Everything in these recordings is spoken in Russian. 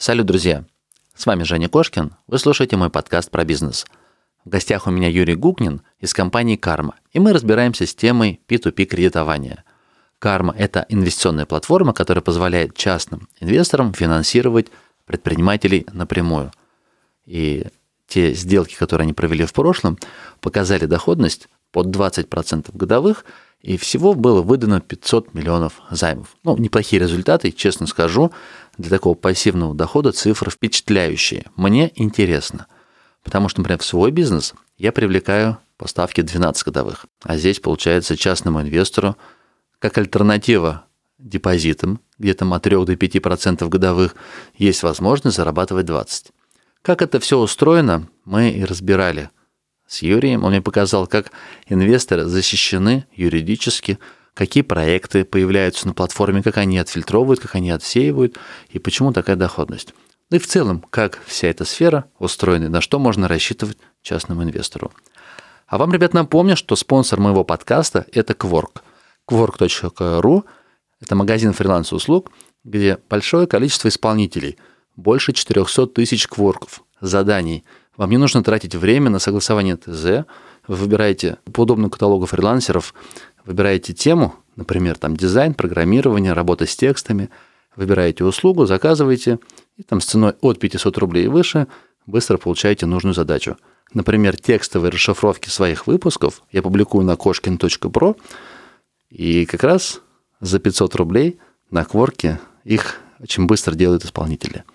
Салют, друзья! С вами Женя Кошкин. Вы слушаете мой подкаст про бизнес. В гостях у меня Юрий Гукнин из компании «Карма», и мы разбираемся с темой P2P кредитования. «Карма» — это инвестиционная платформа, которая позволяет частным инвесторам финансировать предпринимателей напрямую. И те сделки, которые они провели в прошлом, показали доходность под 20% годовых, и всего было выдано 500 миллионов займов. Ну, неплохие результаты, честно скажу. Для такого пассивного дохода цифры впечатляющие. Мне интересно. Потому что, например, в свой бизнес я привлекаю поставки 12 годовых. А здесь, получается, частному инвестору как альтернатива депозитам, где там от 3 до 5% годовых, есть возможность зарабатывать 20. Как это все устроено, мы и разбирали – с Юрием. Он мне показал, как инвесторы защищены юридически, какие проекты появляются на платформе, как они отфильтровывают, как они отсеивают и почему такая доходность. Ну и в целом, как вся эта сфера устроена, на что можно рассчитывать частному инвестору. А вам, ребят, напомню, что спонсор моего подкаста – это Quark. Quark.ru – это магазин фриланс-услуг, где большое количество исполнителей, больше 400 тысяч кворков, заданий – вам не нужно тратить время на согласование ТЗ. Вы выбираете по удобному каталогу фрилансеров, выбираете тему, например, там дизайн, программирование, работа с текстами, выбираете услугу, заказываете, и там с ценой от 500 рублей и выше быстро получаете нужную задачу. Например, текстовые расшифровки своих выпусков я публикую на кошкин.про, и как раз за 500 рублей на кворке их очень быстро делают исполнители –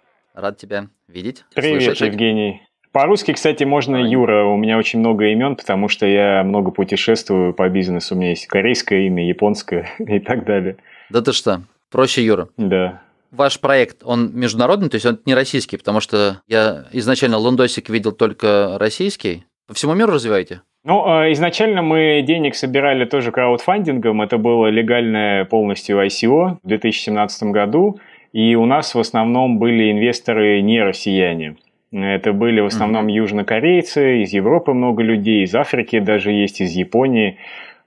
Рад тебя видеть. Привет, слышать. Евгений. По-русски, кстати, можно Юра. У меня очень много имен, потому что я много путешествую по бизнесу. У меня есть корейское имя, японское и так далее. Да ты что? Проще Юра. Да. Ваш проект, он международный, то есть он не российский, потому что я изначально лондосик видел только российский. По всему миру развиваете? Ну, а, изначально мы денег собирали тоже краудфандингом. Это было легальное полностью ICO в 2017 году. И у нас в основном были инвесторы не россияне. Это были в основном mm-hmm. южнокорейцы, из Европы много людей, из Африки даже есть, из Японии.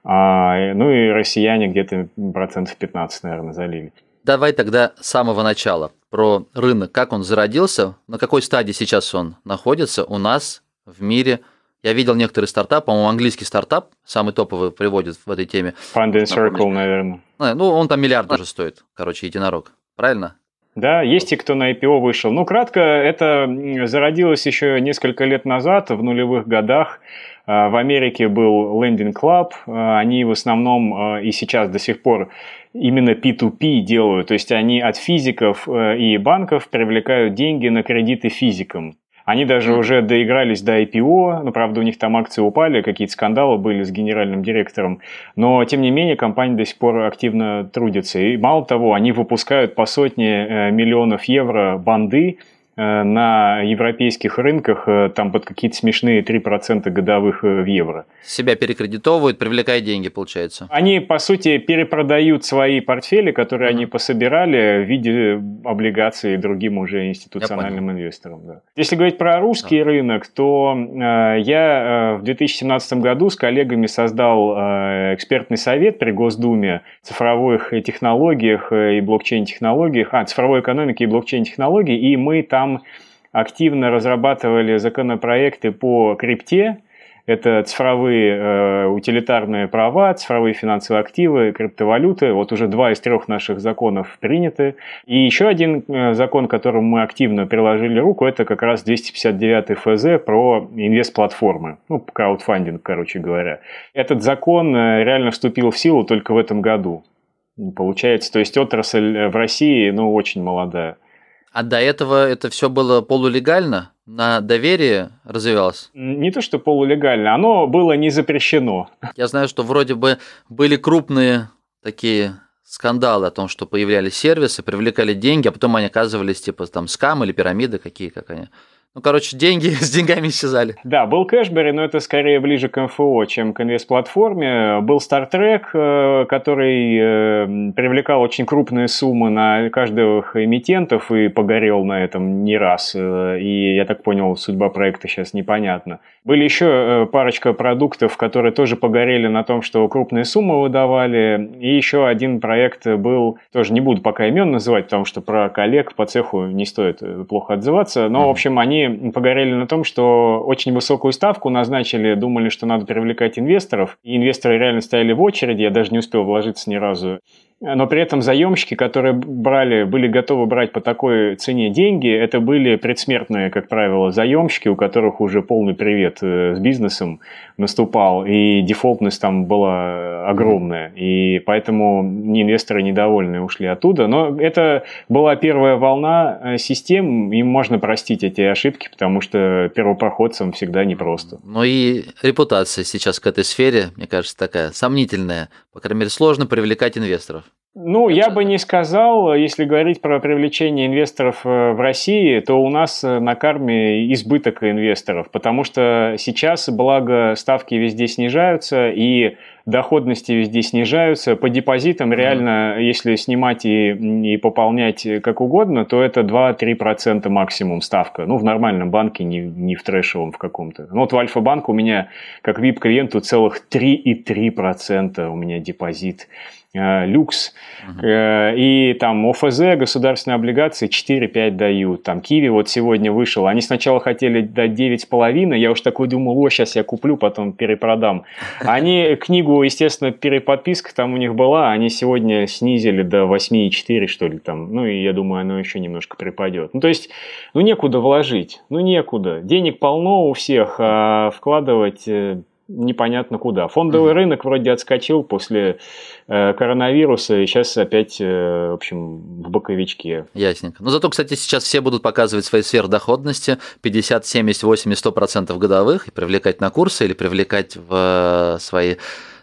А, ну и россияне где-то процентов 15, наверное, залили. Давай тогда с самого начала про рынок, как он зародился, на какой стадии сейчас он находится у нас в мире. Я видел некоторые стартапы, по-моему, английский стартап, самый топовый приводит в этой теме. Fund and Circle, наверное. Ну, он там миллиард уже стоит, короче, единорог правильно? Да, есть и кто на IPO вышел. Ну, кратко, это зародилось еще несколько лет назад, в нулевых годах. А, в Америке был Lending Club. А, они в основном а, и сейчас до сих пор именно P2P делают. То есть они от физиков и банков привлекают деньги на кредиты физикам. Они даже mm. уже доигрались до IPO, но, правда, у них там акции упали, какие-то скандалы были с генеральным директором, но, тем не менее, компания до сих пор активно трудится. И мало того, они выпускают по сотне э, миллионов евро банды, на европейских рынках э, там под какие-то смешные 3% годовых э, в евро. Себя перекредитовывают, привлекая деньги, получается. Они, по сути, перепродают свои портфели, которые mm-hmm. они пособирали в виде облигаций другим уже институциональным инвесторам. Да. Если говорить про русский да. рынок, то э, я в 2017 году с коллегами создал э, экспертный совет при Госдуме цифровых технологиях и блокчейн-технологиях, а, цифровой экономики и блокчейн-технологий, и мы там там активно разрабатывали законопроекты по крипте, это цифровые э, утилитарные права, цифровые финансовые активы, криптовалюты. Вот уже два из трех наших законов приняты. И еще один э, закон, которому мы активно приложили руку, это как раз 259 ФЗ про инвест-платформы. Ну, краудфандинг, короче говоря. Этот закон э, реально вступил в силу только в этом году. Получается, то есть отрасль э, в России, ну, очень молодая. А до этого это все было полулегально? На доверие развивалось? Не то, что полулегально, оно было не запрещено. Я знаю, что вроде бы были крупные такие скандалы о том, что появлялись сервисы, привлекали деньги, а потом они оказывались типа там скам или пирамиды какие, как они. Ну, короче, деньги с деньгами исчезали. Да, был Кэшбери, но это скорее ближе к МФО, чем к инвест-платформе. Был Star Trek, э, который э, привлекал очень крупные суммы на каждых эмитентов и погорел на этом не раз. Э, и, я так понял, судьба проекта сейчас непонятна. Были еще парочка продуктов, которые тоже погорели на том, что крупные суммы выдавали. И еще один проект был, тоже не буду пока имен называть, потому что про коллег по цеху не стоит плохо отзываться. Но, в общем, они погорели на том, что очень высокую ставку назначили, думали, что надо привлекать инвесторов. И инвесторы реально стояли в очереди, я даже не успел вложиться ни разу но при этом заемщики, которые брали, были готовы брать по такой цене деньги, это были предсмертные, как правило, заемщики, у которых уже полный привет э, с бизнесом наступал, и дефолтность там была огромная, и поэтому инвесторы недовольны ушли оттуда. Но это была первая волна э, систем, им можно простить эти ошибки, потому что первопроходцам всегда непросто. Ну и репутация сейчас к этой сфере, мне кажется, такая сомнительная. По крайней мере, сложно привлекать инвесторов. Ну, я бы не сказал, если говорить про привлечение инвесторов э, в России, то у нас э, на карме избыток инвесторов, потому что сейчас, благо, ставки везде снижаются, и доходности везде снижаются. По депозитам реально, если снимать и, и пополнять как угодно, то это 2-3% максимум ставка. Ну, в нормальном банке, не, не в трэшевом в каком-то. Ну, вот в Альфа-банк у меня, как VIP-клиенту, целых 3,3% у меня депозит. Э, люкс, угу. и там ОФЗ, государственные облигации 4-5 дают, там Киви вот сегодня вышел, они сначала хотели дать 9,5, я уж такой думал, о, сейчас я куплю, потом перепродам. Они книгу, естественно, переподписка там у них была, они сегодня снизили до 8,4 что ли там, ну и я думаю, оно еще немножко припадет. Ну то есть, ну некуда вложить, ну некуда, денег полно у всех, а вкладывать э, непонятно куда. Фондовый mm-hmm. рынок вроде отскочил после э, коронавируса, и сейчас опять, э, в общем, в боковичке. Ясненько. Но зато, кстати, сейчас все будут показывать свои сверхдоходности 50, 70, 80, 100% годовых и привлекать на курсы или привлекать в свои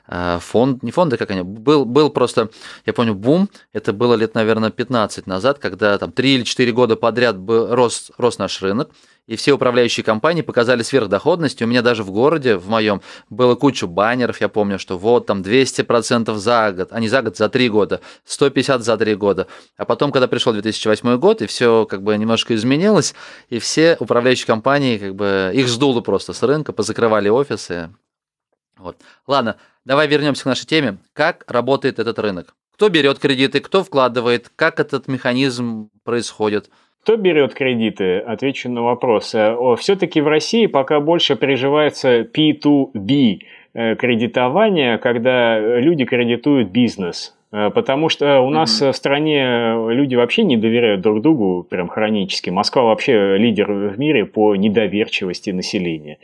э, фонд, не фонды, как они, был, был просто, я помню, бум, это было лет, наверное, 15 назад, когда там 3 или 4 года подряд был, рос, рос наш рынок, и все управляющие компании показали сверхдоходность. У меня даже в городе, в моем, было кучу баннеров, я помню, что вот там 200% за год, а не за год, за три года, 150 за три года. А потом, когда пришел 2008 год, и все как бы немножко изменилось, и все управляющие компании, как бы, их сдуло просто с рынка, позакрывали офисы. Вот. Ладно, давай вернемся к нашей теме. Как работает этот рынок? Кто берет кредиты, кто вкладывает, как этот механизм происходит – кто берет кредиты? Отвечу на вопрос. Э, Все-таки в России пока больше приживается P2B э, кредитование, когда люди кредитуют бизнес. Э, потому что у нас mm-hmm. в стране люди вообще не доверяют друг другу прям хронически. Москва вообще лидер в мире по недоверчивости населения.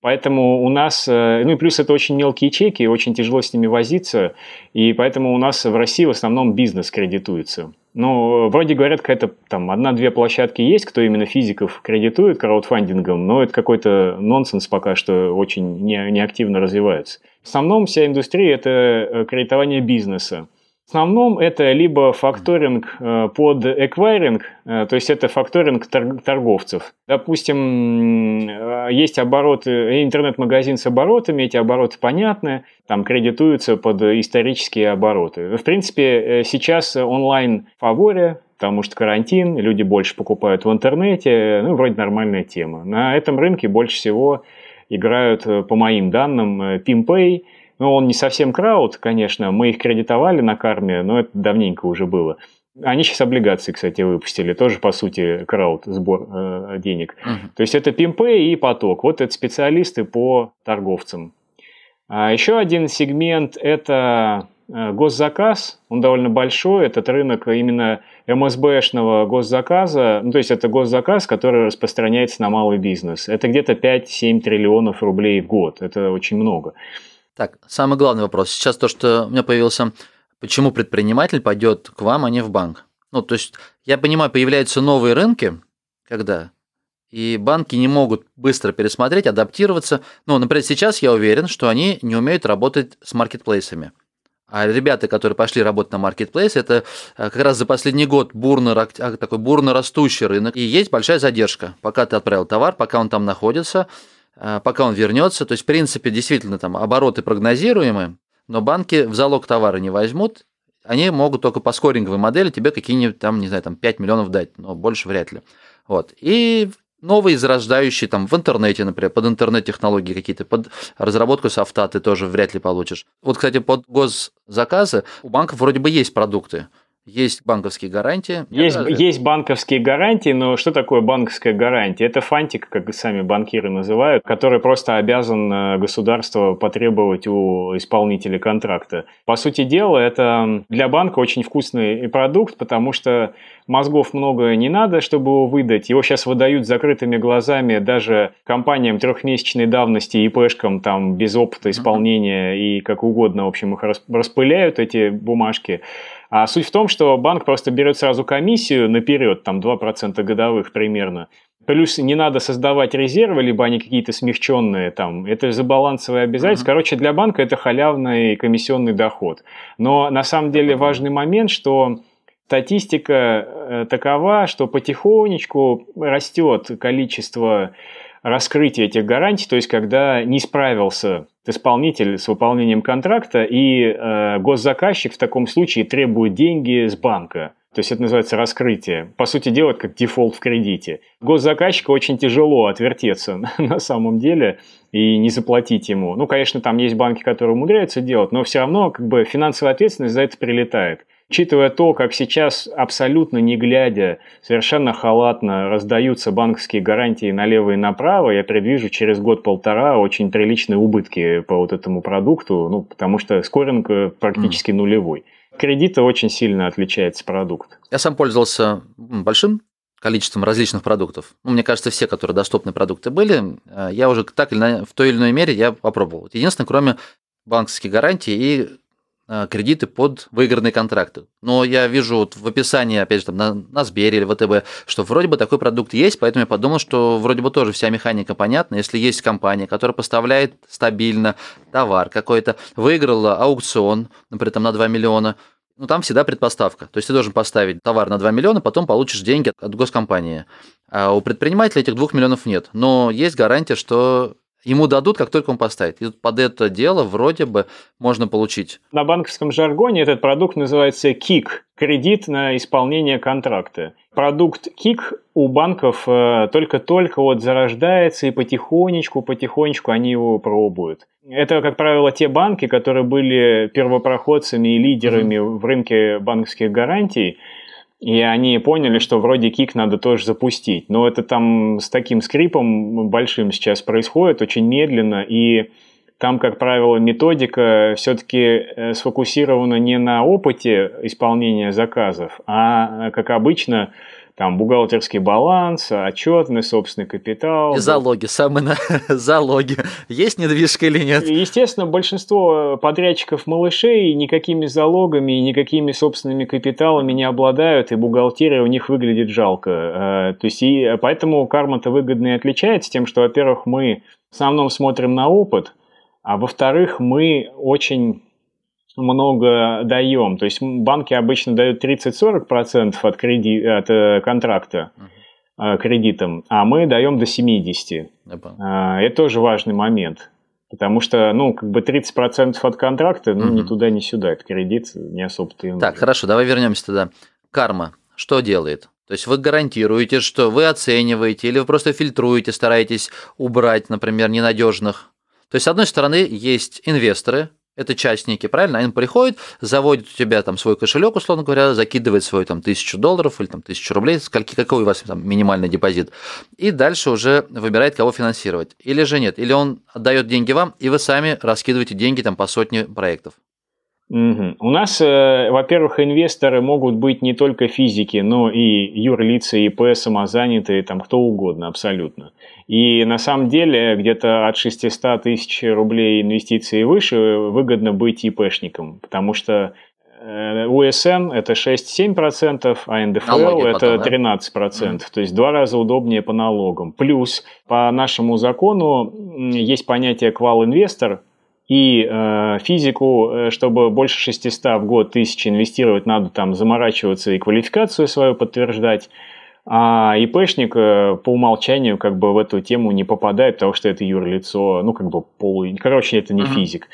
Поэтому у нас, ну и плюс это очень мелкие чеки, очень тяжело с ними возиться, и поэтому у нас в России в основном бизнес кредитуется. Ну, вроде говорят, какая-то там одна-две площадки есть, кто именно физиков кредитует краудфандингом, но это какой-то нонсенс пока что очень не, неактивно развивается. В основном вся индустрия – это э, кредитование бизнеса. В основном это либо факторинг э, под эквайринг, э, то есть это факторинг торговцев. Допустим, э, есть обороты, интернет-магазин с оборотами, эти обороты понятны, там кредитуются под исторические обороты. В принципе, сейчас онлайн фаворе, потому что карантин, люди больше покупают в интернете, ну, вроде нормальная тема. На этом рынке больше всего играют, по моим данным, PimPay – ну, он не совсем крауд, конечно, мы их кредитовали на карме, но это давненько уже было. Они сейчас облигации, кстати, выпустили, тоже, по сути, крауд, сбор э, денег. Uh-huh. То есть это пимпы и поток. Вот это специалисты по торговцам. А еще один сегмент – это э, госзаказ. Он довольно большой. Этот рынок именно МСБшного госзаказа. Ну, то есть это госзаказ, который распространяется на малый бизнес. Это где-то 5-7 триллионов рублей в год. Это очень много. Так, самый главный вопрос. Сейчас то, что у меня появился, почему предприниматель пойдет к вам, а не в банк? Ну, то есть, я понимаю, появляются новые рынки, когда и банки не могут быстро пересмотреть, адаптироваться. Ну, например, сейчас я уверен, что они не умеют работать с маркетплейсами. А ребята, которые пошли работать на маркетплейс, это э, как раз за последний год бурно, а, такой бурно растущий рынок. И есть большая задержка. Пока ты отправил товар, пока он там находится, пока он вернется. То есть, в принципе, действительно, там обороты прогнозируемы, но банки в залог товара не возьмут. Они могут только по скоринговой модели тебе какие-нибудь там, не знаю, там 5 миллионов дать, но больше вряд ли. Вот. И новые зарождающие там в интернете, например, под интернет-технологии какие-то, под разработку софта ты тоже вряд ли получишь. Вот, кстати, под госзаказы у банков вроде бы есть продукты, есть банковские гарантии. Есть, есть банковские гарантии, но что такое банковская гарантия? Это фантик, как сами банкиры называют, который просто обязан э, государство потребовать у исполнителя контракта. По сути дела, это для банка очень вкусный продукт, потому что мозгов много не надо, чтобы его выдать. Его сейчас выдают закрытыми глазами даже компаниям трехмесячной давности и пешкам там без опыта исполнения и как угодно, в общем, их распыляют эти бумажки. А суть в том, что банк просто берет сразу комиссию наперед, там 2% годовых примерно. Плюс не надо создавать резервы, либо они какие-то смягченные там. Это же балансовые обязательства. Uh-huh. Короче, для банка это халявный комиссионный доход. Но на самом деле важный момент, что статистика э, такова, что потихонечку растет количество раскрытия этих гарантий, то есть когда не справился исполнитель с выполнением контракта, и э, госзаказчик в таком случае требует деньги с банка. То есть это называется раскрытие. По сути дела, это как дефолт в кредите. Госзаказчику очень тяжело отвертеться на самом деле и не заплатить ему. Ну, конечно, там есть банки, которые умудряются делать, но все равно как бы финансовая ответственность за это прилетает. Учитывая то, как сейчас абсолютно не глядя, совершенно халатно раздаются банковские гарантии налево и направо, я предвижу через год-полтора очень приличные убытки по вот этому продукту, ну, потому что скоринг э, практически mm. нулевой. Кредита очень сильно отличается продукт. Я сам пользовался большим количеством различных продуктов. Ну, мне кажется, все, которые доступны продукты были, э, я уже так или иначе, в той или иной мере я попробовал. Единственное, кроме банковских гарантий и кредиты под выигранные контракты. Но я вижу вот в описании, опять же, там, на, на Сбере или ВТБ, что вроде бы такой продукт есть, поэтому я подумал, что вроде бы тоже вся механика понятна. Если есть компания, которая поставляет стабильно товар какой-то, выиграла аукцион, например, там на 2 миллиона, ну, там всегда предпоставка. То есть ты должен поставить товар на 2 миллиона, потом получишь деньги от госкомпании. А у предпринимателя этих 2 миллионов нет. Но есть гарантия, что Ему дадут, как только он поставит. И под это дело вроде бы можно получить. На банковском жаргоне этот продукт называется KIK – кредит на исполнение контракта. Продукт KIK у банков э, только-только вот зарождается, и потихонечку, потихонечку они его пробуют. Это, как правило, те банки, которые были первопроходцами и лидерами mm-hmm. в рынке банковских гарантий, и они поняли, что вроде кик надо тоже запустить. Но это там с таким скрипом большим сейчас происходит, очень медленно. И там, как правило, методика все-таки э, сфокусирована не на опыте исполнения заказов, а, как обычно, там бухгалтерский баланс, отчетный собственный капитал. И залоги, самые залоги. Есть недвижка или нет? Естественно, большинство подрядчиков малышей никакими залогами и никакими собственными капиталами не обладают, и бухгалтерия у них выглядит жалко. Э, то есть, и поэтому карма-то выгодно и отличается тем, что, во-первых, мы в основном смотрим на опыт, а во-вторых, мы очень много даем. То есть банки обычно дают 30-40% от, креди... от э, контракта uh-huh. кредитом, а мы даем до 70%. Uh, это тоже важный момент. Потому что, ну, как бы 30% от контракта, ну, uh-huh. ни туда, ни сюда. Это кредит не особо-то Так, хорошо, давай вернемся тогда. Карма что делает? То есть вы гарантируете, что вы оцениваете или вы просто фильтруете, стараетесь убрать, например, ненадежных. То есть, с одной стороны, есть инвесторы, это частники, правильно? Они приходят, заводят у тебя там свой кошелек, условно говоря, закидывает свой там тысячу долларов или там тысячу рублей, скольки, какой у вас там минимальный депозит, и дальше уже выбирает, кого финансировать. Или же нет, или он отдает деньги вам, и вы сами раскидываете деньги там по сотне проектов. Угу. У нас, э, во-первых, инвесторы могут быть не только физики, но и юрлицы, ИП, самозанятые, там кто угодно абсолютно. И на самом деле где-то от 600 тысяч рублей инвестиций и выше выгодно быть ИПшником, потому что э, УСН это 6-7%, а НДФЛ Налоги это потом, 13%. Да? То есть два раза удобнее по налогам. Плюс по нашему закону есть понятие квал-инвестор, и э, физику, э, чтобы больше 600 в год тысяч инвестировать, надо там заморачиваться и квалификацию свою подтверждать. А ИПшник э, по умолчанию как бы в эту тему не попадает, потому что это юрлицо, ну как бы полу... Короче, это не физик.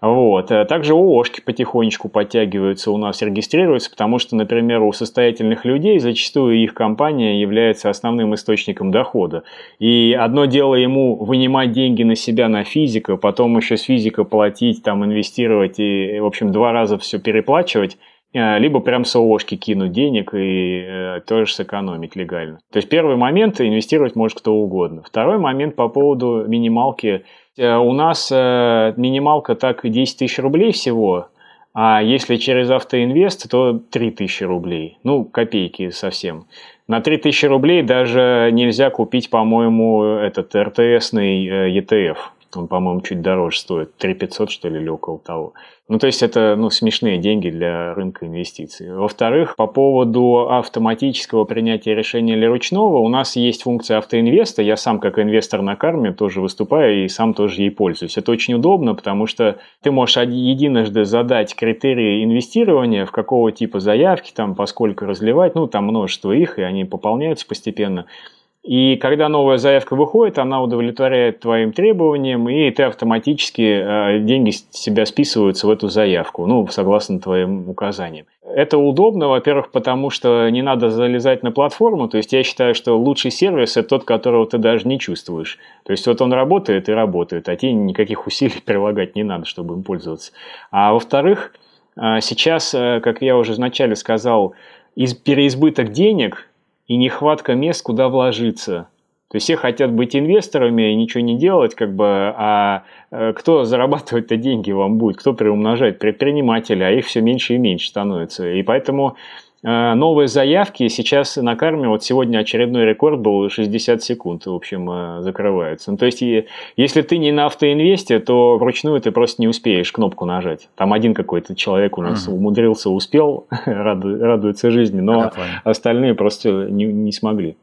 Вот. Э, также ООшки потихонечку подтягиваются у нас, регистрируются, потому что, например, у состоятельных людей зачастую их компания является основным источником дохода. И одно дело ему вынимать деньги на себя, на физика, потом еще с физика платить, там, инвестировать и, в общем, два раза все переплачивать, либо прям с ООшки кинуть денег и э, тоже сэкономить легально. То есть первый момент инвестировать может кто угодно. Второй момент по поводу минималки – Э, у нас э, минималка так 10 тысяч рублей всего, а если через автоинвест, то 3 тысячи рублей. Ну, копейки совсем. На 3 тысячи рублей даже нельзя купить, по-моему, этот РТСный ETF. Он, по-моему, чуть дороже стоит. 3 500, что ли, или около того. Ну, то есть это ну, смешные деньги для рынка инвестиций. Во-вторых, по поводу автоматического принятия решения или ручного, у нас есть функция автоинвеста. Я сам как инвестор на карме тоже выступаю и сам тоже ей пользуюсь. Это очень удобно, потому что ты можешь единожды задать критерии инвестирования, в какого типа заявки, там, поскольку разливать, ну, там множество их, и они пополняются постепенно. И когда новая заявка выходит, она удовлетворяет твоим требованиям, и ты автоматически э, деньги с себя списываются в эту заявку, ну, согласно твоим указаниям. Это удобно, во-первых, потому что не надо залезать на платформу, то есть я считаю, что лучший сервис – это тот, которого ты даже не чувствуешь. То есть вот он работает и работает, а тебе никаких усилий прилагать не надо, чтобы им пользоваться. А во-вторых, э, сейчас, э, как я уже вначале сказал, из переизбыток денег – и нехватка мест, куда вложиться. То есть все хотят быть инвесторами и ничего не делать, как бы, а э, кто зарабатывать-то деньги вам будет, кто приумножает? Предприниматели, а их все меньше и меньше становится. И поэтому новые заявки сейчас на карме, вот сегодня очередной рекорд был 60 секунд, в общем, э, закрываются. Ну, то есть, если ты не на автоинвесте, то вручную ты просто не успеешь кнопку нажать. Там один какой-то человек у нас uh-huh. умудрился, успел, радуется жизни, но остальные просто не, не смогли.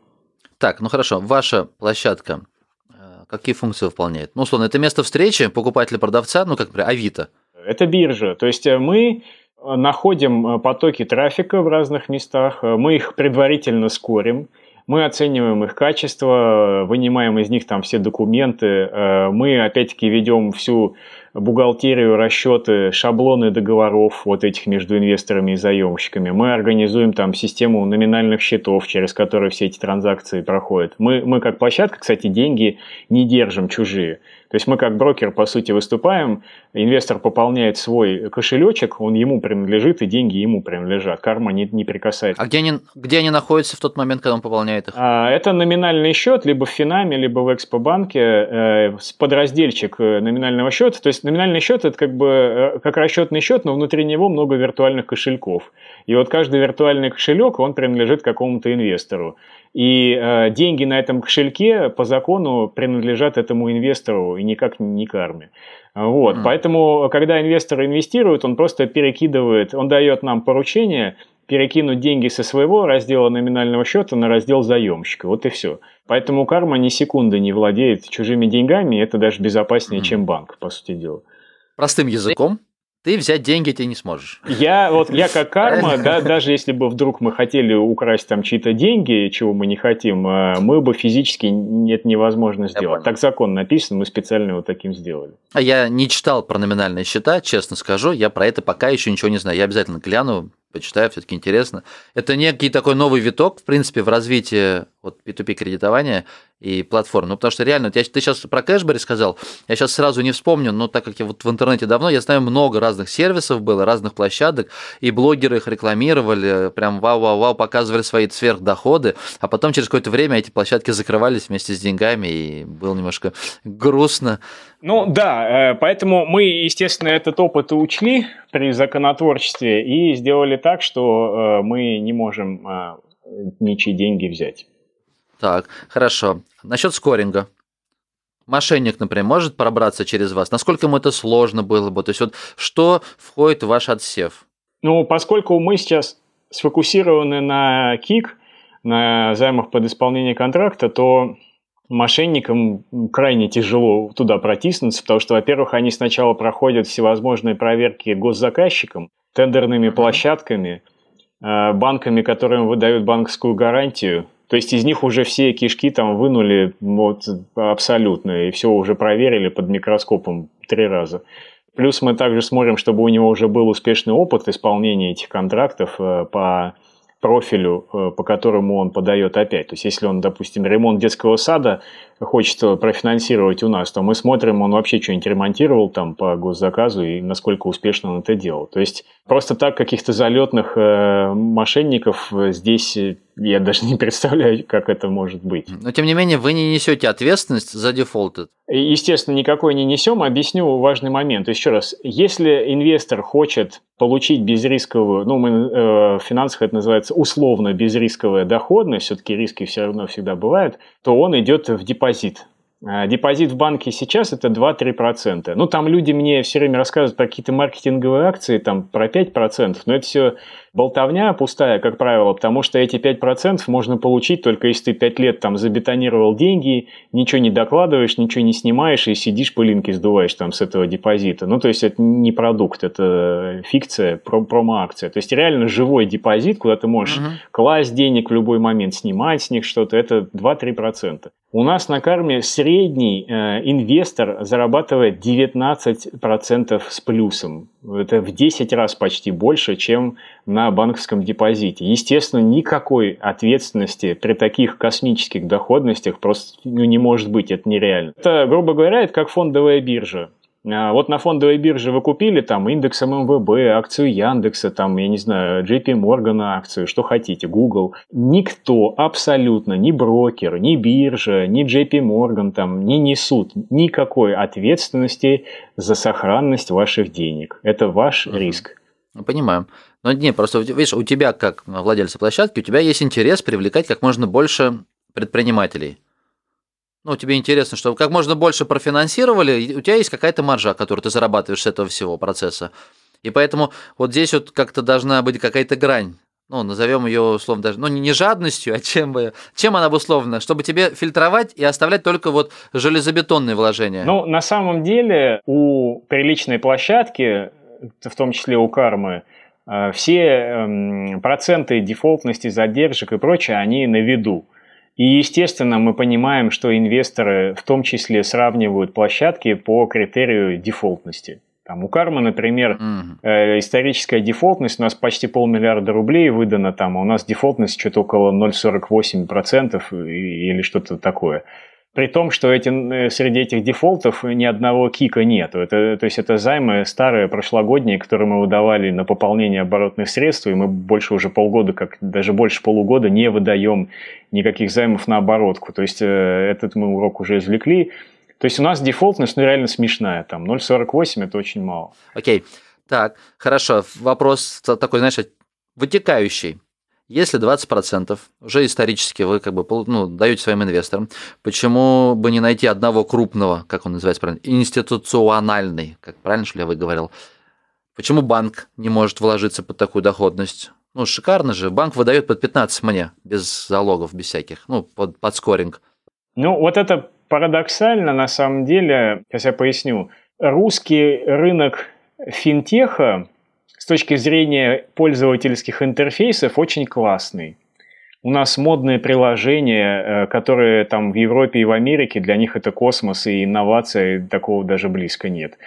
Так, ну хорошо, ваша площадка э, какие функции выполняет? Ну, условно, это место встречи покупателя-продавца, ну, как, например, Авито. Это биржа. То есть э, мы э, находим потоки трафика в разных местах, мы их предварительно скорим, мы оцениваем их качество, вынимаем из них там все документы, мы опять-таки ведем всю бухгалтерию, расчеты, шаблоны договоров вот этих между инвесторами и заемщиками. Мы организуем там систему номинальных счетов, через которые все эти транзакции проходят. Мы, мы как площадка, кстати, деньги не держим чужие. То есть мы как брокер, по сути, выступаем, инвестор пополняет свой кошелечек, он ему принадлежит, и деньги ему принадлежат. Карма не, не прикасается. А где они, где они находятся в тот момент, когда он пополняет их? А, это номинальный счет либо в Финаме, либо в Экспобанке, э, подразделчик э, номинального счета. То есть номинальный счет это как бы э, как расчетный счет, но внутри него много виртуальных кошельков. И вот каждый виртуальный кошелек, он принадлежит какому-то инвестору. И э, деньги на этом кошельке по закону принадлежат этому инвестору и никак не карме. Вот. Mm. Поэтому, когда инвестор инвестирует, он просто перекидывает, он дает нам поручение перекинуть деньги со своего раздела номинального счета на раздел заемщика. Вот и все. Поэтому карма ни секунды не владеет чужими деньгами, это даже безопаснее, mm. чем банк, по сути дела. Простым языком, ты взять деньги ты не сможешь. Я вот я как карма, да, даже если бы вдруг мы хотели украсть там чьи-то деньги, чего мы не хотим, а, мы бы физически нет невозможно сделать. Так закон написан, мы специально его таким сделали. А я не читал про номинальные счета, честно скажу, я про это пока еще ничего не знаю. Я обязательно гляну, почитаю, все-таки интересно. Это некий такой новый виток, в принципе, в развитии вот P2P кредитования и платформ. Ну, потому что реально, я, ты сейчас про кэшбэри сказал, я сейчас сразу не вспомню, но так как я вот в интернете давно, я знаю много разных сервисов было, разных площадок, и блогеры их рекламировали, прям вау-вау-вау, показывали свои сверхдоходы, а потом через какое-то время эти площадки закрывались вместе с деньгами, и было немножко грустно. Ну да, э, поэтому мы, естественно, этот опыт учли при законотворчестве и сделали так, что э, мы не можем э, ничьи деньги взять. Так, хорошо. Насчет скоринга. Мошенник, например, может пробраться через вас? Насколько ему это сложно было бы? То есть вот что входит в ваш отсев? Ну, поскольку мы сейчас сфокусированы на КИК, на займах под исполнение контракта, то мошенникам крайне тяжело туда протиснуться, потому что, во-первых, они сначала проходят всевозможные проверки госзаказчикам, тендерными площадками, э, банками, которым выдают банковскую гарантию. То есть из них уже все кишки там вынули вот, абсолютно, и все уже проверили под микроскопом три раза. Плюс мы также смотрим, чтобы у него уже был успешный опыт исполнения этих контрактов э, по профилю, э, по которому он подает опять. То есть, если он, допустим, ремонт детского сада хочет профинансировать у нас, то мы смотрим, он вообще что-нибудь ремонтировал там по госзаказу и насколько успешно он это делал. То есть, просто так каких-то залетных э, мошенников здесь я даже не представляю, как это может быть. Но, тем не менее, вы не несете ответственность за дефолты. Естественно, никакой не несем. Объясню важный момент. Еще раз, если инвестор хочет получить безрисковую, ну, мы, э, в финансах это называется условно безрисковая доходность, все-таки риски все равно всегда бывают, то он идет в депозит. А, депозит в банке сейчас это 2-3%. Ну, там люди мне все время рассказывают про какие-то маркетинговые акции, там про 5%, но это все болтовня пустая, как правило, потому что эти 5% можно получить только если ты 5 лет там забетонировал деньги, ничего не докладываешь, ничего не снимаешь и сидишь пылинки сдуваешь там с этого депозита. Ну, то есть это не продукт, это фикция, промо-акция. То есть реально живой депозит, куда ты можешь угу. класть денег в любой момент, снимать с них что-то, это 2-3%. У нас на карме средний э, инвестор зарабатывает 19% с плюсом. Это в 10 раз почти больше, чем на банковском депозите. Естественно, никакой ответственности при таких космических доходностях просто ну, не может быть, это нереально. Это, грубо говоря, это как фондовая биржа. А, вот на фондовой бирже вы купили там индекс ММВБ, акцию Яндекса, там, я не знаю, JP Morgan акцию, что хотите, Google. Никто абсолютно, ни брокер, ни биржа, ни JP Morgan там не несут никакой ответственности за сохранность ваших денег. Это ваш uh-huh. риск. Понимаю. Но не, просто, видишь, у тебя, как владельца площадки, у тебя есть интерес привлекать как можно больше предпринимателей ну, тебе интересно, что как можно больше профинансировали, у тебя есть какая-то маржа, которую ты зарабатываешь с этого всего процесса. И поэтому вот здесь вот как-то должна быть какая-то грань. Ну, назовем ее условно даже, ну, не жадностью, а чем бы, чем она обусловлена, чтобы тебе фильтровать и оставлять только вот железобетонные вложения. Ну, на самом деле у приличной площадки, в том числе у кармы, все эм, проценты дефолтности, задержек и прочее, они на виду. И, естественно, мы понимаем, что инвесторы в том числе сравнивают площадки по критерию дефолтности. Там у Карма, например, mm-hmm. э, историческая дефолтность у нас почти полмиллиарда рублей выдана там, а у нас дефолтность что-то около 0,48% или что-то такое. При том, что эти, э, среди этих дефолтов ни одного кика нет. Это, то есть это займы старые, прошлогодние, которые мы выдавали на пополнение оборотных средств, и мы больше уже полгода, как даже больше полугода не выдаем никаких займов на оборотку. То есть э, этот мы урок уже извлекли. То есть у нас дефолтность ну, реально смешная. Там 0,48 это очень мало. Окей. Так, хорошо. Вопрос такой, знаешь, вытекающий. Если 20% уже исторически вы как бы ну, даете своим инвесторам, почему бы не найти одного крупного, как он называется правильно, институциональный, как правильно что ли я выговорил, почему банк не может вложиться под такую доходность? Ну, шикарно же, банк выдает под 15 мне, без залогов, без всяких, ну, под, под скоринг. Ну, вот это парадоксально, на самом деле, сейчас я поясню. Русский рынок финтеха точки зрения пользовательских интерфейсов очень классный. У нас модные приложения, э, которые там в Европе и в Америке, для них это космос и инновация, такого даже близко нет.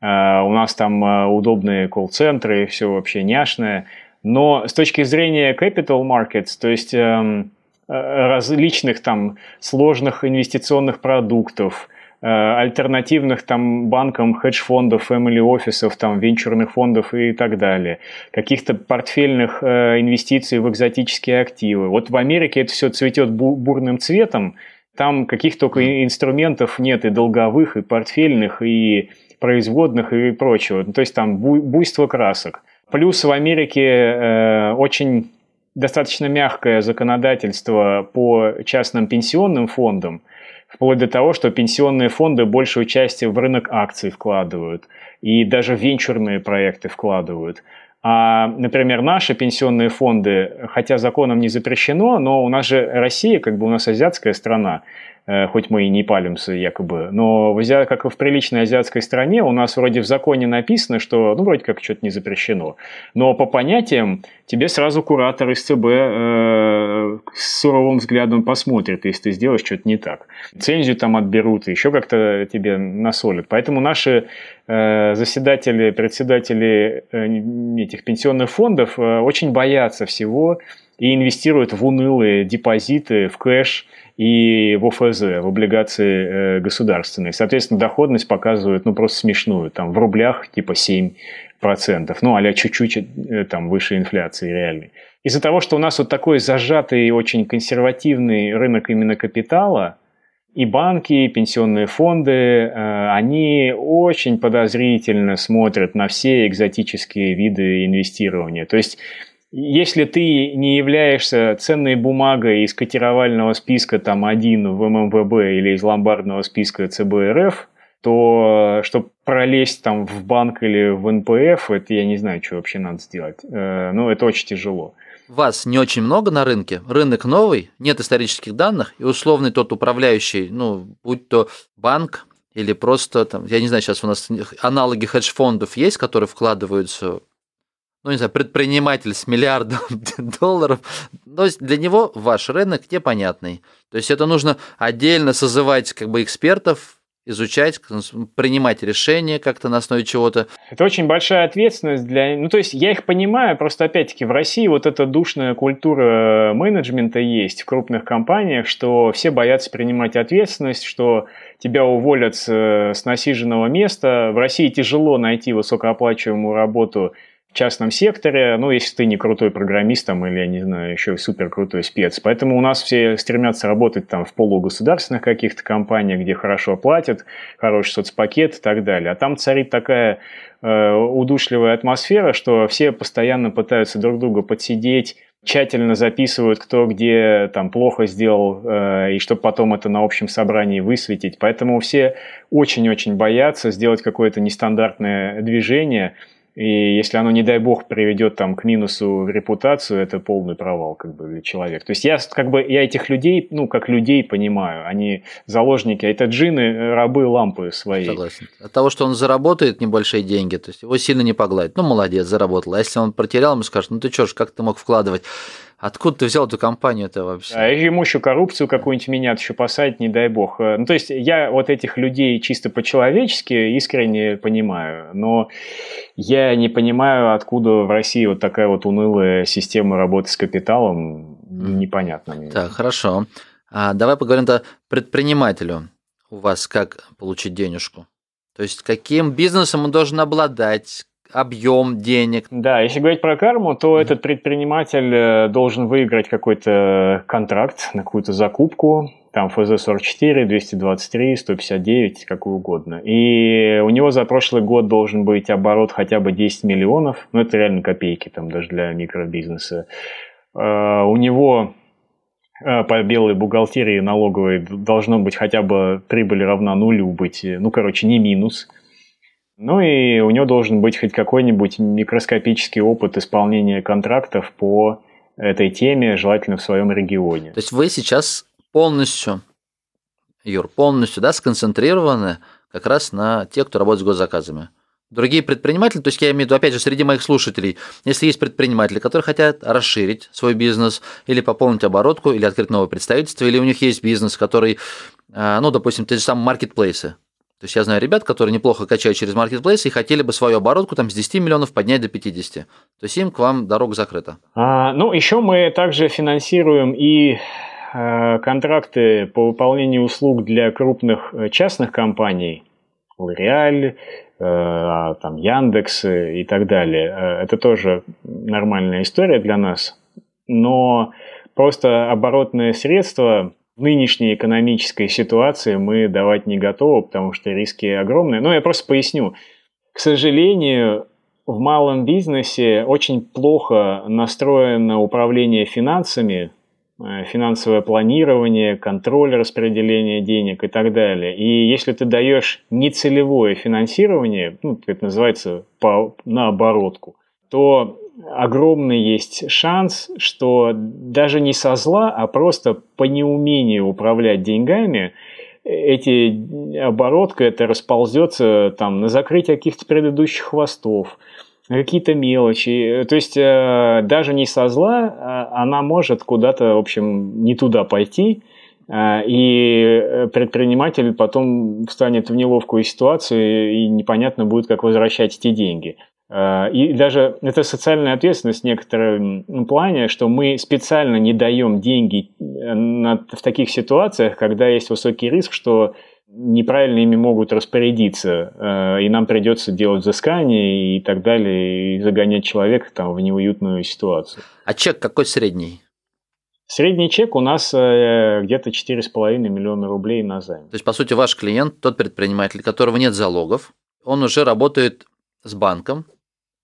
Э, у нас там э, удобные колл-центры, все вообще няшное. Но с точки зрения capital markets, то есть эм, различных там сложных инвестиционных продуктов, альтернативных там банкам хедж-фондов, family офисов, там венчурных фондов и так далее, каких-то портфельных э, инвестиций в экзотические активы. Вот в Америке это все цветет бурным цветом, там каких только инструментов нет и долговых, и портфельных, и производных, и прочего. То есть там буйство красок. Плюс в Америке э, очень достаточно мягкое законодательство по частным пенсионным фондам – вплоть до того, что пенсионные фонды большее участие в рынок акций вкладывают и даже венчурные проекты вкладывают. А, например, наши пенсионные фонды, хотя законом не запрещено, но у нас же Россия, как бы у нас азиатская страна, Э, хоть мы и не палимся якобы, но в, как и в приличной азиатской стране у нас вроде в законе написано, что ну вроде как что-то не запрещено, но по понятиям тебе сразу куратор из ЦБ э, с суровым взглядом посмотрит, если ты сделаешь что-то не так. Цензию там отберут, еще как-то тебе насолят. Поэтому наши э, заседатели, председатели э, этих пенсионных фондов э, очень боятся всего и инвестируют в унылые депозиты, в кэш – и в ОФЗ, в облигации э, государственные. Соответственно, доходность показывает ну, просто смешную. Там в рублях типа 7%, ну, а чуть-чуть э, там выше инфляции реальной. Из-за того, что у нас вот такой зажатый, очень консервативный рынок именно капитала, и банки, и пенсионные фонды, э, они очень подозрительно смотрят на все экзотические виды инвестирования. То есть если ты не являешься ценной бумагой из котировального списка там один в ММВБ или из ломбардного списка ЦБ РФ, то чтобы пролезть там в банк или в НПФ, это я не знаю, что вообще надо сделать. Э, ну, это очень тяжело. Вас не очень много на рынке, рынок новый, нет исторических данных, и условный тот управляющий, ну, будь то банк или просто там, я не знаю, сейчас у нас аналоги хедж-фондов есть, которые вкладываются ну, не знаю, предприниматель с миллиардом долларов, то есть для него ваш рынок непонятный. То есть это нужно отдельно созывать как бы экспертов, изучать, принимать решения как-то на основе чего-то. Это очень большая ответственность для... Ну, то есть я их понимаю, просто опять-таки в России вот эта душная культура менеджмента есть в крупных компаниях, что все боятся принимать ответственность, что тебя уволят с, с насиженного места. В России тяжело найти высокооплачиваемую работу частном секторе, ну, если ты не крутой программист там, или, я не знаю, еще супер крутой спец. Поэтому у нас все стремятся работать там в полугосударственных каких-то компаниях, где хорошо платят, хороший соцпакет и так далее. А там царит такая э, удушливая атмосфера, что все постоянно пытаются друг друга подсидеть, тщательно записывают, кто где там плохо сделал, э, и чтобы потом это на общем собрании высветить. Поэтому все очень-очень боятся сделать какое-то нестандартное движение – и если оно, не дай бог, приведет там к минусу репутацию, это полный провал как бы для человека. То есть я как бы я этих людей, ну как людей понимаю, они заложники, а это джины, рабы лампы своей. Согласен. От того, что он заработает небольшие деньги, то есть его сильно не погладит. Ну молодец, заработал. А если он потерял, ему скажут, ну ты что ж, как ты мог вкладывать? Откуда ты взял эту компанию-то вообще? А ему еще коррупцию какую-нибудь меня еще посадить, не дай бог. Ну, то есть я вот этих людей чисто по-человечески искренне понимаю, но я не понимаю, откуда в России вот такая вот унылая система работы с капиталом, непонятно мне. Так, хорошо. А давай поговорим о предпринимателю. У вас как получить денежку? То есть каким бизнесом он должен обладать, объем денег. Да, если говорить про карму, то mm-hmm. этот предприниматель э, должен выиграть какой-то контракт на какую-то закупку, там ФЗ-44, 223, 159, какую угодно. И у него за прошлый год должен быть оборот хотя бы 10 миллионов, ну это реально копейки там даже для микробизнеса. Э, у него э, по белой бухгалтерии налоговой должно быть хотя бы прибыль равна нулю быть, ну короче не минус – ну и у него должен быть хоть какой-нибудь микроскопический опыт исполнения контрактов по этой теме, желательно в своем регионе. То есть вы сейчас полностью, Юр, полностью да, сконцентрированы как раз на тех, кто работает с госзаказами. Другие предприниматели, то есть я имею в виду, опять же, среди моих слушателей, если есть предприниматели, которые хотят расширить свой бизнес, или пополнить оборотку, или открыть новое представительство, или у них есть бизнес, который, а, ну, допустим, те же самые маркетплейсы, то есть я знаю ребят, которые неплохо качают через маркетплейс и хотели бы свою оборотку там с 10 миллионов поднять до 50. То есть им к вам дорога закрыта. А, ну, еще мы также финансируем и э, контракты по выполнению услуг для крупных э, частных компаний, L'Oreal, э, там Яндекс и так далее. Э, это тоже нормальная история для нас. Но просто оборотные средства в нынешней экономической ситуации мы давать не готовы, потому что риски огромные. Но я просто поясню. К сожалению, в малом бизнесе очень плохо настроено управление финансами, э, финансовое планирование, контроль распределения денег и так далее. И если ты даешь нецелевое финансирование, ну, это называется по, на оборотку, то огромный есть шанс, что даже не со зла, а просто по неумению управлять деньгами эти оборотка это расползется там на закрытие каких-то предыдущих хвостов, какие-то мелочи. То есть э, даже не со зла, а она может куда-то, в общем, не туда пойти, э, и предприниматель потом встанет в неловкую ситуацию, и непонятно будет, как возвращать эти деньги. Э, и даже это социальная ответственность в некотором плане, что мы специально не даем деньги э, в таких ситуациях, когда есть высокий риск, что неправильно ими могут распорядиться, э, и нам придется делать взыскание и так далее, и загонять человека там в неуютную ситуацию. А чек какой средний? Средний чек у нас где-то 4,5 миллиона рублей на займ. То есть, по сути, ваш клиент, тот предприниматель, у которого нет залогов, он уже работает с банком,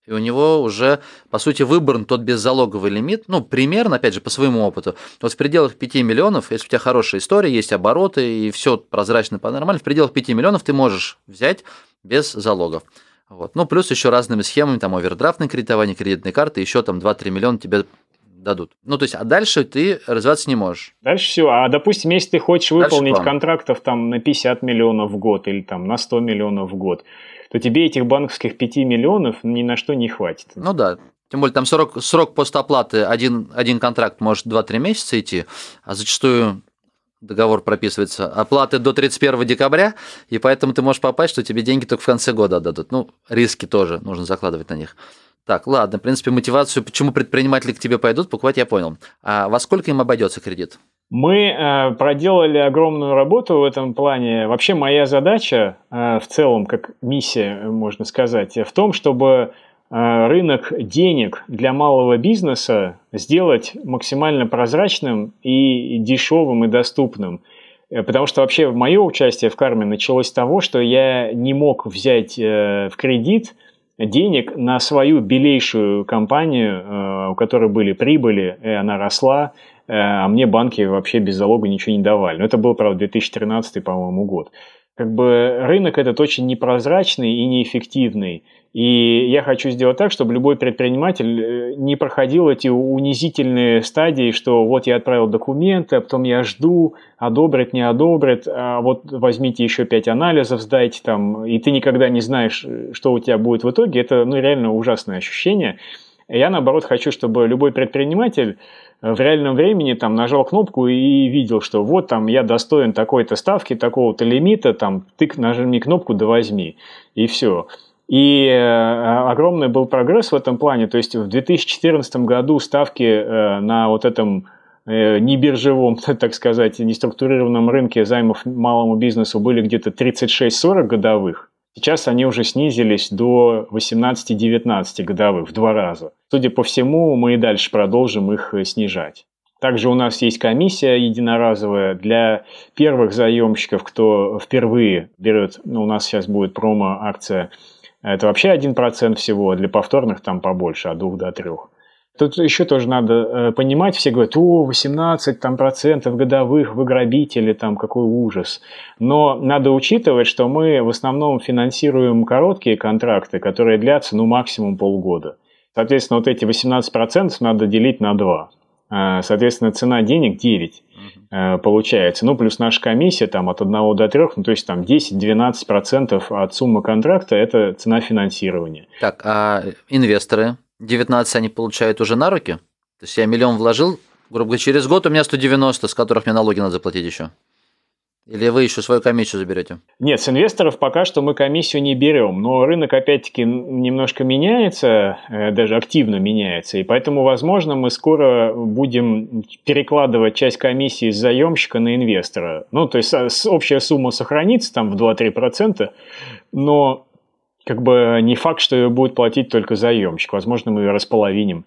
и у него уже, по сути, выбран тот беззалоговый лимит, ну, примерно, опять же, по своему опыту. Вот в пределах 5 миллионов, если у тебя хорошая история, есть обороты и все прозрачно, по-нормально, в пределах 5 миллионов ты можешь взять без залогов. Вот. Ну, плюс еще разными схемами, там, овердрафтное кредитование, кредитные карты, еще там 2-3 миллиона тебе дадут. Ну, то есть, а дальше ты развиваться не можешь. Дальше все. А, допустим, если ты хочешь выполнить контрактов там на 50 миллионов в год или там на 100 миллионов в год, то тебе этих банковских 5 миллионов ни на что не хватит. Ну да, тем более там срок, срок постоплаты, один, один контракт может 2-3 месяца идти, а зачастую договор прописывается оплаты до 31 декабря, и поэтому ты можешь попасть, что тебе деньги только в конце года отдадут. Ну, риски тоже нужно закладывать на них. Так, ладно, в принципе, мотивацию, почему предприниматели к тебе пойдут, покупать я понял. А во сколько им обойдется кредит? Мы э, проделали огромную работу в этом плане. Вообще моя задача э, в целом, как миссия, можно сказать, в том, чтобы э, рынок денег для малого бизнеса сделать максимально прозрачным и дешевым и доступным. Э, потому что вообще мое участие в карме началось с того, что я не мог взять э, в кредит денег на свою белейшую компанию, э, у которой были прибыли, и она росла, Э, а мне банки вообще без залога ничего не давали. Но это был, правда, 2013, по-моему, год. Как бы рынок этот очень непрозрачный и неэффективный. И я хочу сделать так, чтобы любой предприниматель э, не проходил эти унизительные стадии, что вот я отправил документы, а потом я жду, одобрят, не одобрят, а вот возьмите еще пять анализов, сдайте там, и ты никогда не знаешь, что у тебя будет в итоге. Это ну, реально ужасное ощущение. Я, наоборот, хочу, чтобы любой предприниматель в реальном времени там нажал кнопку и видел, что вот там я достоин такой-то ставки, такого-то лимита, там тык, нажми кнопку, да возьми, и все. И э, огромный был прогресс в этом плане. То есть в 2014 году ставки э, на вот этом э, небиржевом, так сказать, неструктурированном рынке займов малому бизнесу были где-то 36-40 годовых. Сейчас они уже снизились до 18-19 годовых, в два раза. Судя по всему, мы и дальше продолжим их э, снижать. Также у нас есть комиссия единоразовая для первых заемщиков, кто впервые берет, ну, у нас сейчас будет промо-акция, это вообще 1% всего, а для повторных там побольше, от 2 до 3. Тут еще тоже надо э, понимать, все говорят, о, 18 там, процентов годовых, вы грабители, там, какой ужас. Но надо учитывать, что мы в основном финансируем короткие контракты, которые длятся, ну, максимум полгода. Соответственно, вот эти 18 процентов надо делить на 2. А, соответственно, цена денег 9 uh получается. Ну, плюс наша комиссия там от 1 до 3, ну, то есть там 10-12% от суммы контракта – это цена финансирования. Так, а инвесторы? 19 они получают уже на руки. То есть я миллион вложил, грубо говоря, через год у меня 190, с которых мне налоги надо заплатить еще. Или вы еще свою комиссию заберете? Нет, с инвесторов пока что мы комиссию не берем. Но рынок, опять-таки, немножко меняется, э, даже активно меняется. И поэтому, возможно, мы скоро будем перекладывать часть комиссии с заемщика на инвестора. Ну, то есть общая сумма сохранится там в 2-3%, но как бы не факт, что будет платить только заемщик. Возможно, мы располовиним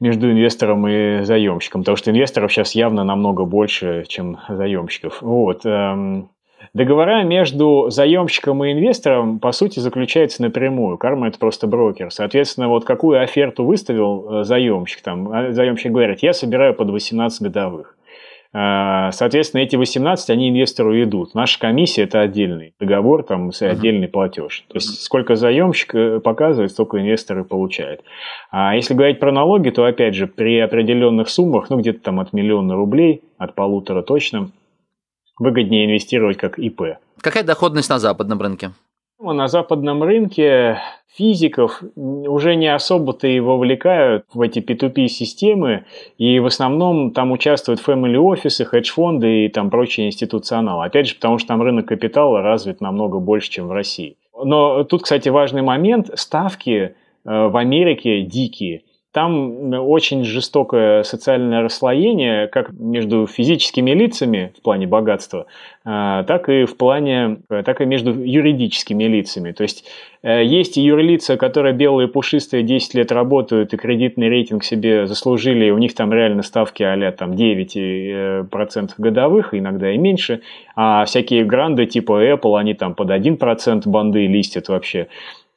между инвестором и заемщиком, потому что инвесторов сейчас явно намного больше, чем заемщиков. Вот. Эм, договора между заемщиком и инвестором, по сути, заключаются напрямую. Карма – это просто брокер. Соответственно, вот какую оферту выставил э, заемщик, там, а заемщик говорит, я собираю под 18 годовых. А, соответственно, эти 18, они инвестору идут. Наша комиссия – это отдельный договор, там, отдельный платеж. То есть, сколько заемщик э, показывает, столько инвесторы получают. А если говорить про налоги, то, опять же, при определенных суммах, ну, где-то там от миллиона рублей, от полутора точно, выгоднее инвестировать как ИП. Какая доходность на западном рынке? На западном рынке физиков уже не особо-то и вовлекают в эти P2P-системы, и в основном там участвуют family офисы, хедж-фонды и там прочие институционалы. Опять же, потому что там рынок капитала развит намного больше, чем в России. Но тут, кстати, важный момент. Ставки э, в Америке дикие. Там очень жестокое социальное расслоение, как между физическими лицами в плане богатства, а, так и в плане, так и между юридическими лицами. То есть э, есть юрлица, которые белые пушистые 10 лет работают и кредитный рейтинг себе заслужили, и у них там реально ставки а там 9% э, годовых, иногда и меньше, а всякие гранды типа Apple, они там под 1% банды листят вообще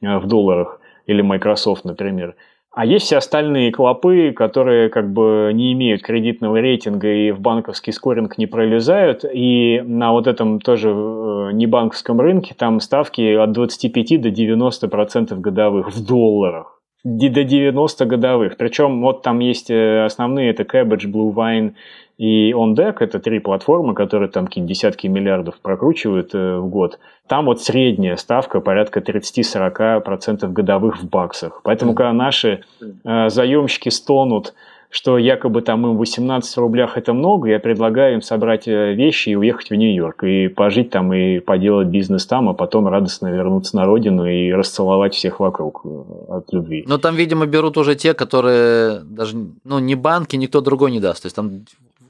э, в долларах, или Microsoft, например. А есть все остальные клопы, которые как бы не имеют кредитного рейтинга и в банковский скоринг не пролезают. И на вот этом тоже э, небанковском рынке там ставки от 25 до 90 процентов годовых в долларах до 90 годовых. Причем вот там есть э, основные, это Cabbage, Blue Vine и OnDeck, это три платформы, которые там какие-то десятки миллиардов прокручивают э, в год. Там вот средняя ставка порядка 30-40% годовых в баксах. Поэтому, когда наши э, заемщики стонут, что якобы там им 18 рублях это много, я предлагаю им собрать э, вещи и уехать в Нью-Йорк, и пожить там, и поделать бизнес там, а потом радостно вернуться на родину и расцеловать всех вокруг э, от любви. Но там, видимо, берут уже те, которые даже, ну, ни банки, никто другой не даст. То есть там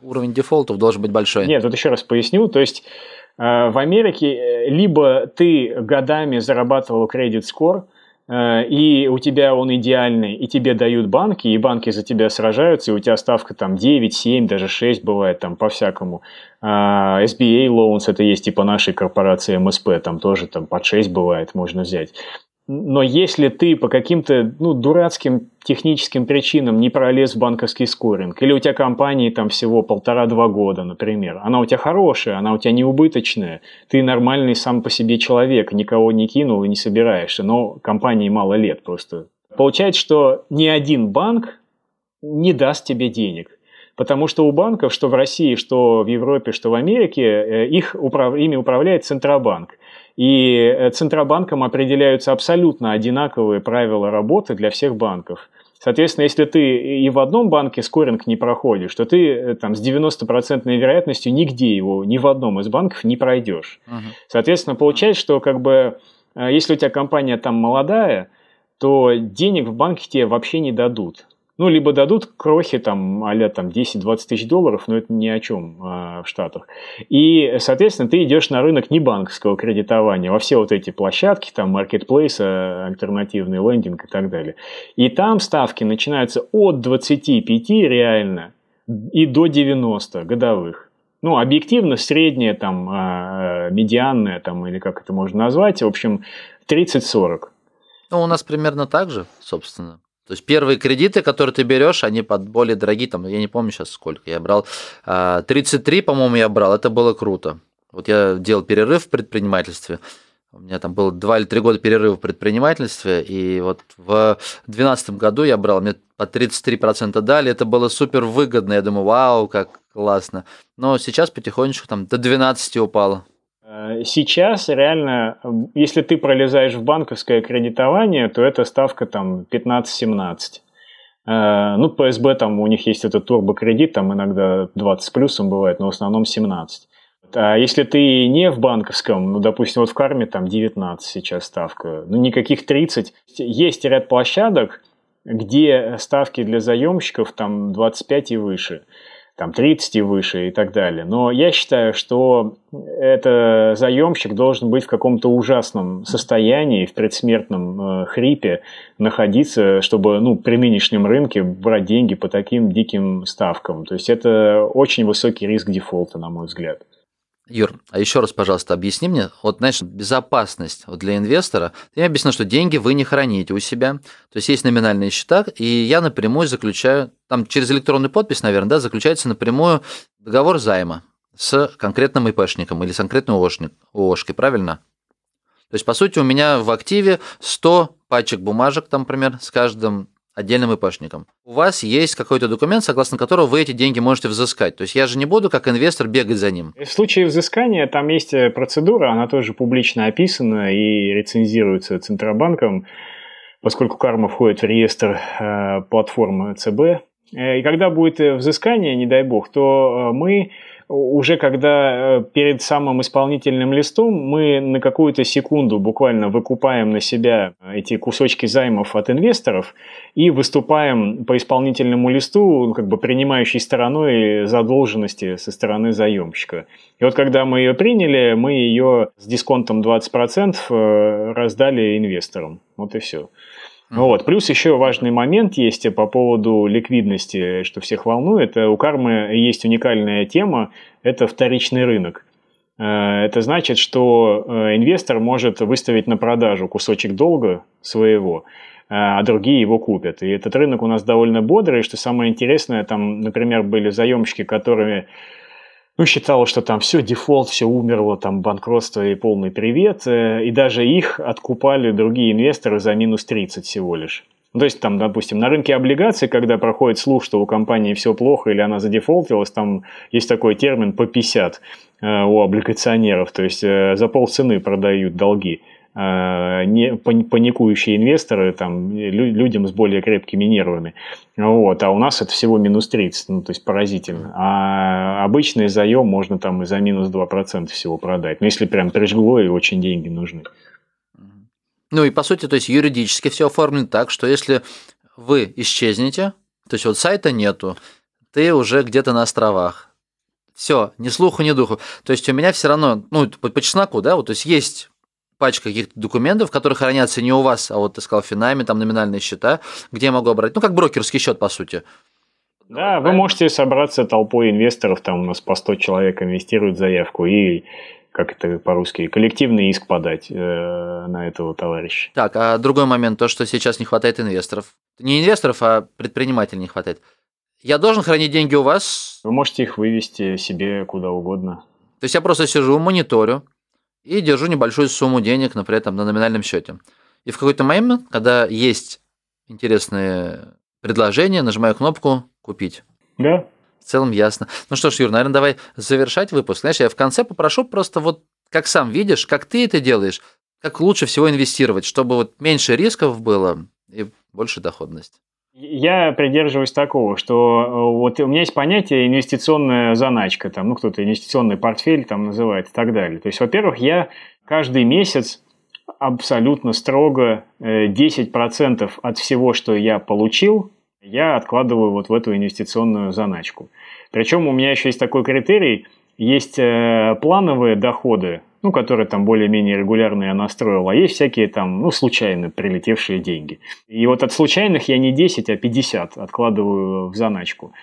уровень дефолтов должен быть большой. Нет, вот еще раз поясню. То есть э, в Америке э, либо ты годами зарабатывал кредит скор, э, и у тебя он идеальный, и тебе дают банки, и банки за тебя сражаются, и у тебя ставка там 9, 7, даже 6 бывает там по-всякому. А, SBA loans, это есть типа нашей корпорации МСП, там тоже там под 6 бывает, можно взять. Но если ты по каким-то ну, дурацким техническим причинам не пролез в банковский скоринг, или у тебя компании там всего полтора-два года, например, она у тебя хорошая, она у тебя не убыточная, ты нормальный сам по себе человек, никого не кинул и не собираешься, но компании мало лет просто. Получается, что ни один банк не даст тебе денег. Потому что у банков, что в России, что в Европе, что в Америке, э, их, ими управляет Центробанк. И э, Центробанком определяются абсолютно одинаковые правила работы для всех банков. Соответственно, если ты и в одном банке скоринг не проходишь, то ты э, там с 90% вероятностью нигде его, ни в одном из банков не пройдешь. Uh-huh. Соответственно, получается, что как бы э, если у тебя компания там молодая, то денег в банке тебе вообще не дадут. Ну, либо дадут крохи там а там 10-20 тысяч долларов, но это ни о чем э, в Штатах. И, соответственно, ты идешь на рынок не банковского кредитования, во все вот эти площадки, там, маркетплейс, альтернативный лендинг и так далее. И там ставки начинаются от 25 реально и до 90 годовых. Ну, объективно, средняя, там, э, медианная, там, или как это можно назвать, в общем, 30-40. Ну, у нас примерно так же, собственно. То есть первые кредиты, которые ты берешь, они под более дорогие, там, я не помню сейчас сколько я брал, 33, а, по-моему, я брал, это было круто. Вот я делал перерыв в предпринимательстве, у меня там было 2 или 3 года перерыва в предпринимательстве, и вот в 2012 году я брал, мне по 33% дали, это было супер выгодно, я думаю, вау, как классно. Но сейчас потихонечку там до 12 упало. Э, сейчас реально, если ты пролезаешь в банковское кредитование, то это ставка там 15-17. Э, ну, ПСБ там у них есть этот турбокредит, там иногда 20 с плюсом бывает, но в основном 17. А если ты не в банковском, ну, допустим, вот в карме там 19 сейчас ставка, ну, никаких 30. Есть ряд площадок, где ставки для заемщиков там 25 и выше там 30 и выше и так далее. Но я считаю, что это заемщик должен быть в каком-то ужасном состоянии, в предсмертном э, хрипе находиться, чтобы ну, при нынешнем рынке брать деньги по таким диким ставкам. То есть это очень высокий риск дефолта, на мой взгляд. Юр, а еще раз, пожалуйста, объясни мне, вот, знаешь, безопасность вот для инвестора. Ты мне что деньги вы не храните у себя, то есть есть номинальные счета, и я напрямую заключаю, там через электронную подпись, наверное, да, заключается напрямую договор займа с конкретным ИПшником или с конкретной ООшкой, правильно? То есть, по сути, у меня в активе 100 пачек бумажек, там, например, с каждым отдельным ИПшником. У вас есть какой-то документ, согласно которому вы эти деньги можете взыскать. То есть я же не буду как инвестор бегать за ним. В случае взыскания там есть э, процедура, она тоже публично описана и рецензируется Центробанком, поскольку карма входит в реестр э, платформы ЦБ. Э, и когда будет взыскание, не дай бог, то мы уже когда э, перед самым исполнительным листом мы на какую-то секунду буквально выкупаем на себя эти кусочки займов от инвесторов и выступаем по исполнительному листу ну, как бы принимающей стороной задолженности со стороны заемщика. И вот когда мы ее приняли, мы ее с дисконтом 20% э, раздали инвесторам. Вот и все. Вот. Плюс еще важный момент есть по поводу ликвидности, что всех волнует. У кармы есть уникальная тема – это вторичный рынок. Э, это значит, что э, инвестор может выставить на продажу кусочек долга своего, э, а другие его купят. И этот рынок у нас довольно бодрый, что самое интересное, там, например, были заемщики, которые ну, считал, что там все, дефолт, все умерло, там банкротство и полный привет, э, и даже их откупали другие инвесторы за минус 30 всего лишь. Ну, то есть, там, допустим, на рынке облигаций, когда проходит слух, что у компании все плохо или она задефолтилась, там есть такой термин по 50 э, у облигационеров, то есть э, за полцены продают долги. Э, не, паникующие инвесторы там, людям с более крепкими нервами. Вот, а у нас это всего минус 30, ну, то есть поразительно. А обычный заем можно там и за минус 2% всего продать. Ну, если прям прижгло и очень деньги нужны. Ну и по сути, то есть юридически все оформлено так, что если вы исчезнете, то есть вот сайта нету, ты уже где-то на островах. Все, ни слуху, ни духу. То есть у меня все равно, ну, по, по чесноку, да, вот, то есть есть пачка каких-то документов, которые хранятся не у вас, а вот ты сказал финами, там номинальные счета, где я могу обратить, ну как брокерский счет по сути. Да, вы можете собраться толпой инвесторов, там у нас по 100 человек инвестируют заявку и как это по-русски, коллективный иск подать э, на этого товарища. Так, а другой момент, то, что сейчас не хватает инвесторов. Не инвесторов, а предпринимателей не хватает. Я должен хранить деньги у вас? Вы можете их вывести себе куда угодно. То есть я просто сижу, мониторю, и держу небольшую сумму денег, например, там, на номинальном счете. И в какой-то момент, когда есть интересные предложения, нажимаю кнопку «Купить». Да. В целом ясно. Ну что ж, Юр, наверное, давай завершать выпуск. Знаешь, я в конце попрошу просто вот, как сам видишь, как ты это делаешь, как лучше всего инвестировать, чтобы вот меньше рисков было и больше доходность. Я придерживаюсь такого, что э, вот у меня есть понятие инвестиционная заначка, там, ну кто-то инвестиционный портфель там называет и так далее. То есть, во-первых, я каждый месяц абсолютно строго 10% э, от всего, что я получил, я откладываю вот в эту инвестиционную заначку. Причем у меня еще есть такой критерий, есть э, плановые доходы, ну, которые там более-менее регулярно я настроил, а есть всякие там, ну, случайно прилетевшие деньги. И вот от случайных я не 10, а 50 откладываю в заначку.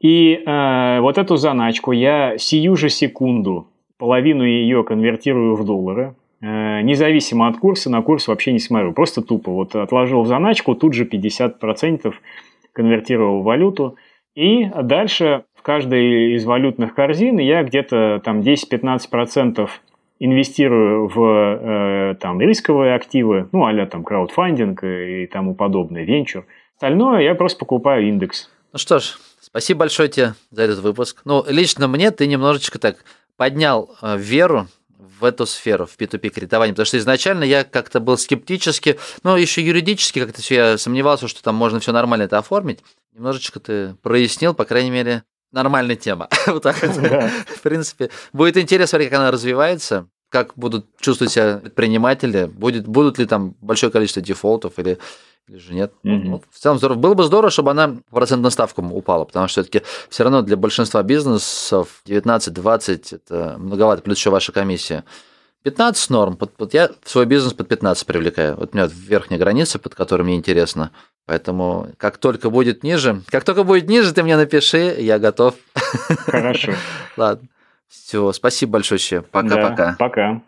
И э, вот эту заначку я сию же секунду, половину ее конвертирую в доллары, э, независимо от курса, на курс вообще не смотрю, просто тупо. Вот отложил в заначку, тут же 50% конвертировал в валюту. И дальше в каждой из валютных корзин я где-то там 10-15% инвестирую в э, там, рисковые активы, ну, а там краудфандинг и тому подобное, венчур. Остальное я просто покупаю индекс. Ну что ж, спасибо большое тебе за этот выпуск. Ну, лично мне ты немножечко так поднял э, веру в эту сферу, в P2P кредитование, потому что изначально я как-то был скептически, ну, еще юридически как-то все, я сомневался, что там можно все нормально это оформить. Немножечко ты прояснил, по крайней мере, нормальная тема. вот так В принципе, будет интересно смотреть, как она развивается, как будут чувствовать себя предприниматели, будет, будут ли там большое количество дефолтов или, или же нет. Mm-hmm. Ну, в целом здорово. Было бы здорово, чтобы она по процентным ставкам упала, потому что все-таки все равно для большинства бизнесов 19-20 это многовато, плюс еще ваша комиссия. 15 норм. Вот, вот я свой бизнес под 15 привлекаю. Вот у меня верхняя граница, под которой мне интересно. Поэтому как только будет ниже, как только будет ниже, ты мне напиши, я готов. Хорошо. Ладно. Все, спасибо большое. Пока-пока. Да, пока.